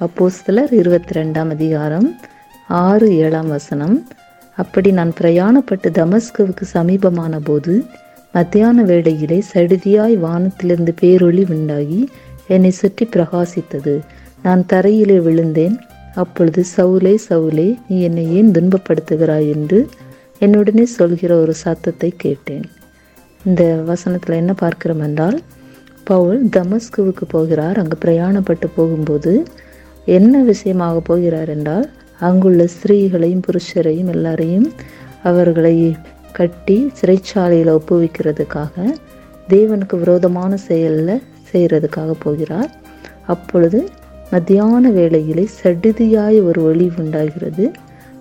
அப்போஸ்தலர் இருபத்தி ரெண்டாம் அதிகாரம் ஆறு ஏழாம் வசனம். அப்படி நான் பிரயாணப்பட்டு தமஸ்குவுக்கு சமீபமான போது மத்தியான வேளையிலே சடுதியாய் வானத்திலிருந்து பேரொளி உண்டாகி என்னை சுற்றி பிரகாசித்தது. நான் தரையிலே விழுந்தேன். அப்பொழுது சவுலே சவுலே நீ என்னை ஏன் துன்பப்படுத்துகிறாய்? என்று என்னுடனே சொல்கிற ஒரு சத்தத்தை கேட்டேன். இந்த வசனத்தில் என்ன பார்க்கிறோம் என்றால் பவுல் தமஸ்குவுக்கு போகிறார். அங்கு பிரயாணப்பட்டு போகும்போது என்ன விஷயமாக போகிறார் என்றால் அங்குள்ள ஸ்திரீகளையும் புருஷரையும் எல்லாரையும் அவர்களை கட்டி சிறைச்சாலையில் ஒப்புவிக்கிறதுக்காக தேவனுக்கு விரோதமான செயலில் செய்கிறதுக்காக போகிறார். அப்பொழுது மத்தியான வேளையிலே சடுதியாய் ஒரு ஒளி உண்டாகிறது.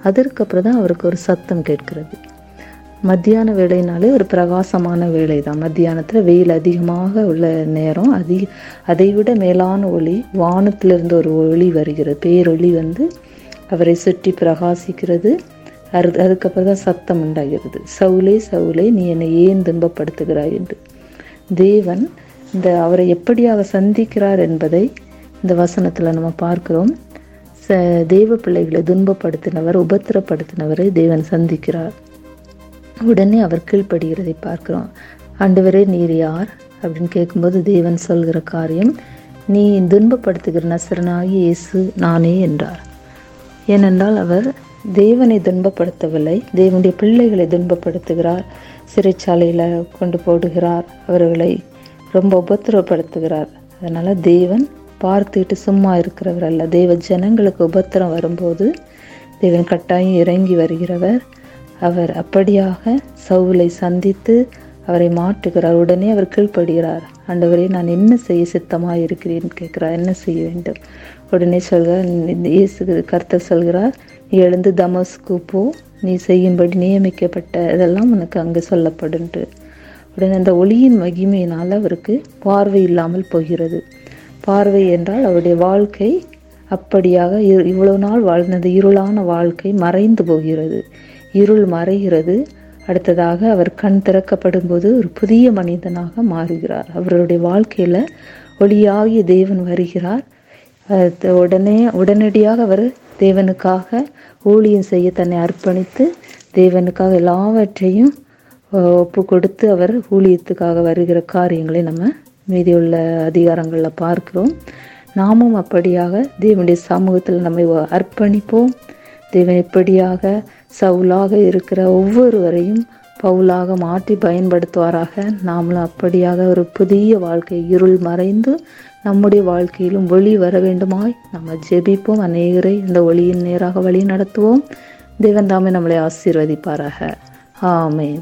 அதற்கப்புறம் தான் அவருக்கு ஒரு சத்தம் கேட்கிறது. மத்தியான வேலைனாலே ஒரு பிரகாசமான வேலை தான் மத்தியானத்தில் வெயில் அதிகமாக உள்ள நேரம் அதிக அதை விட மேலான ஒளி வானத்திலிருந்து ஒரு ஒளி வருகிறது. பேரொளி வந்து அவரை சுற்றி பிரகாசிக்கிறது. அது அதுக்கப்புறம் தான் சத்தம் உண்டாகிறது. சவுலே சவுலே நீ என்னை ஏன் துன்பப்படுத்துகிறாய்? என்று. தேவன் இந்த அவரை எப்படியாக சந்திக்கிறார் என்பதை இந்த வசனத்தில் நம்ம பார்க்கிறோம். ச தெய்வ பிள்ளைகளை துன்பப்படுத்தினவர் உபத்திரப்படுத்தினவரை தேவன் சந்திக்கிறார். உடனே அவர் கீழ்ப்படுகிறதை பார்க்கிறோம். ஆண்டவரே நீர் யார்? அப்படின்னு கேட்கும்போது தேவன் சொல்கிற காரியம் நீ துன்பப்படுத்துகிற நசரனாகி இயேசு நானே என்றார். ஏனென்றால் அவர் தேவனை துன்பப்படுத்தவில்லை தேவனுடைய பிள்ளைகளை துன்பப்படுத்துகிறார் சிறைச்சாலையில் கொண்டு போடுகிறார் அவர்களை ரொம்ப உபத்திரப்படுத்துகிறார். அதனால் தேவன் பார்த்துட்டு சும்மா இருக்கிறவர் அல்ல. தேவ ஜனங்களுக்கு உபத்திரம் வரும்போது தேவன் கட்டாயம் இறங்கி வருகிறவர். அவர் அப்படியாக சவுலை சந்தித்து அவரை மாற்றுகிறார். உடனே அவர் கீழ்ப்படுகிறார். ஆண்டவரே நான் என்ன செய்ய சித்தமாக இருக்கிறேன்? கேட்கிறார். என்ன செய்ய வேண்டும்? உடனே சொல்கிறார் இயேசு கர்த்தர் சொல்கிறார் நீ எழுந்து தமஸ்கு போ. நீ செய்யும்படி நியமிக்கப்பட்ட இதெல்லாம் உனக்கு அங்கே சொல்லப்படுன்ட்டு உடனே அந்த ஒளியின் மகிமையினால் அவருக்கு பார்வை இல்லாமல் போகிறது. பார்வை என்றால் அவருடைய வாழ்க்கை அப்படியாக இவ்வளவு நாள் வாழ்ந்த இருளான வாழ்க்கை மறைந்து போகிறது. இருள் மறைகிறது. அடுத்ததாக அவர் கண் திறக்கப்படும் போது ஒரு புதிய மனிதனாக மாறுகிறார். அவருடைய வாழ்க்கையில் ஒளியாகிய தேவன் வருகிறார். உடனே உடனடியாக அவர் தேவனுக்காக ஊழியம் செய்ய தன்னை அர்ப்பணித்து தேவனுக்காக எல்லாவற்றையும் ஒப்பு கொடுத்து அவர் ஊழியத்துக்காக வருகிற காரியங்களை நம்ம மீதியுள்ள அதிகாரங்களில் பார்க்கிறோம். நாமும் அப்படியாக தேவனுடைய சமூகத்தில் நம்மை அர்ப்பணிப்போம். தேவன் இப்படியாக சவுலாக இருக்கிற ஒவ்வொருவரையும் பவுலாக மாற்றி பயன்படுத்துவாராக. நாமளும் அப்படியாக ஒரு புதிய வாழ்க்கை இருள் மறைந்து நம்முடைய வாழ்க்கையிலும் ஒளி வர வேண்டுமாய். நம்ம ஜெபிப்போம். அநேகரை இந்த ஒளியின் நேராக வழி நடத்துவோம். தேவன் தாமே நம்மளை ஆசீர்வதிப்பாராக. ஆமேன்.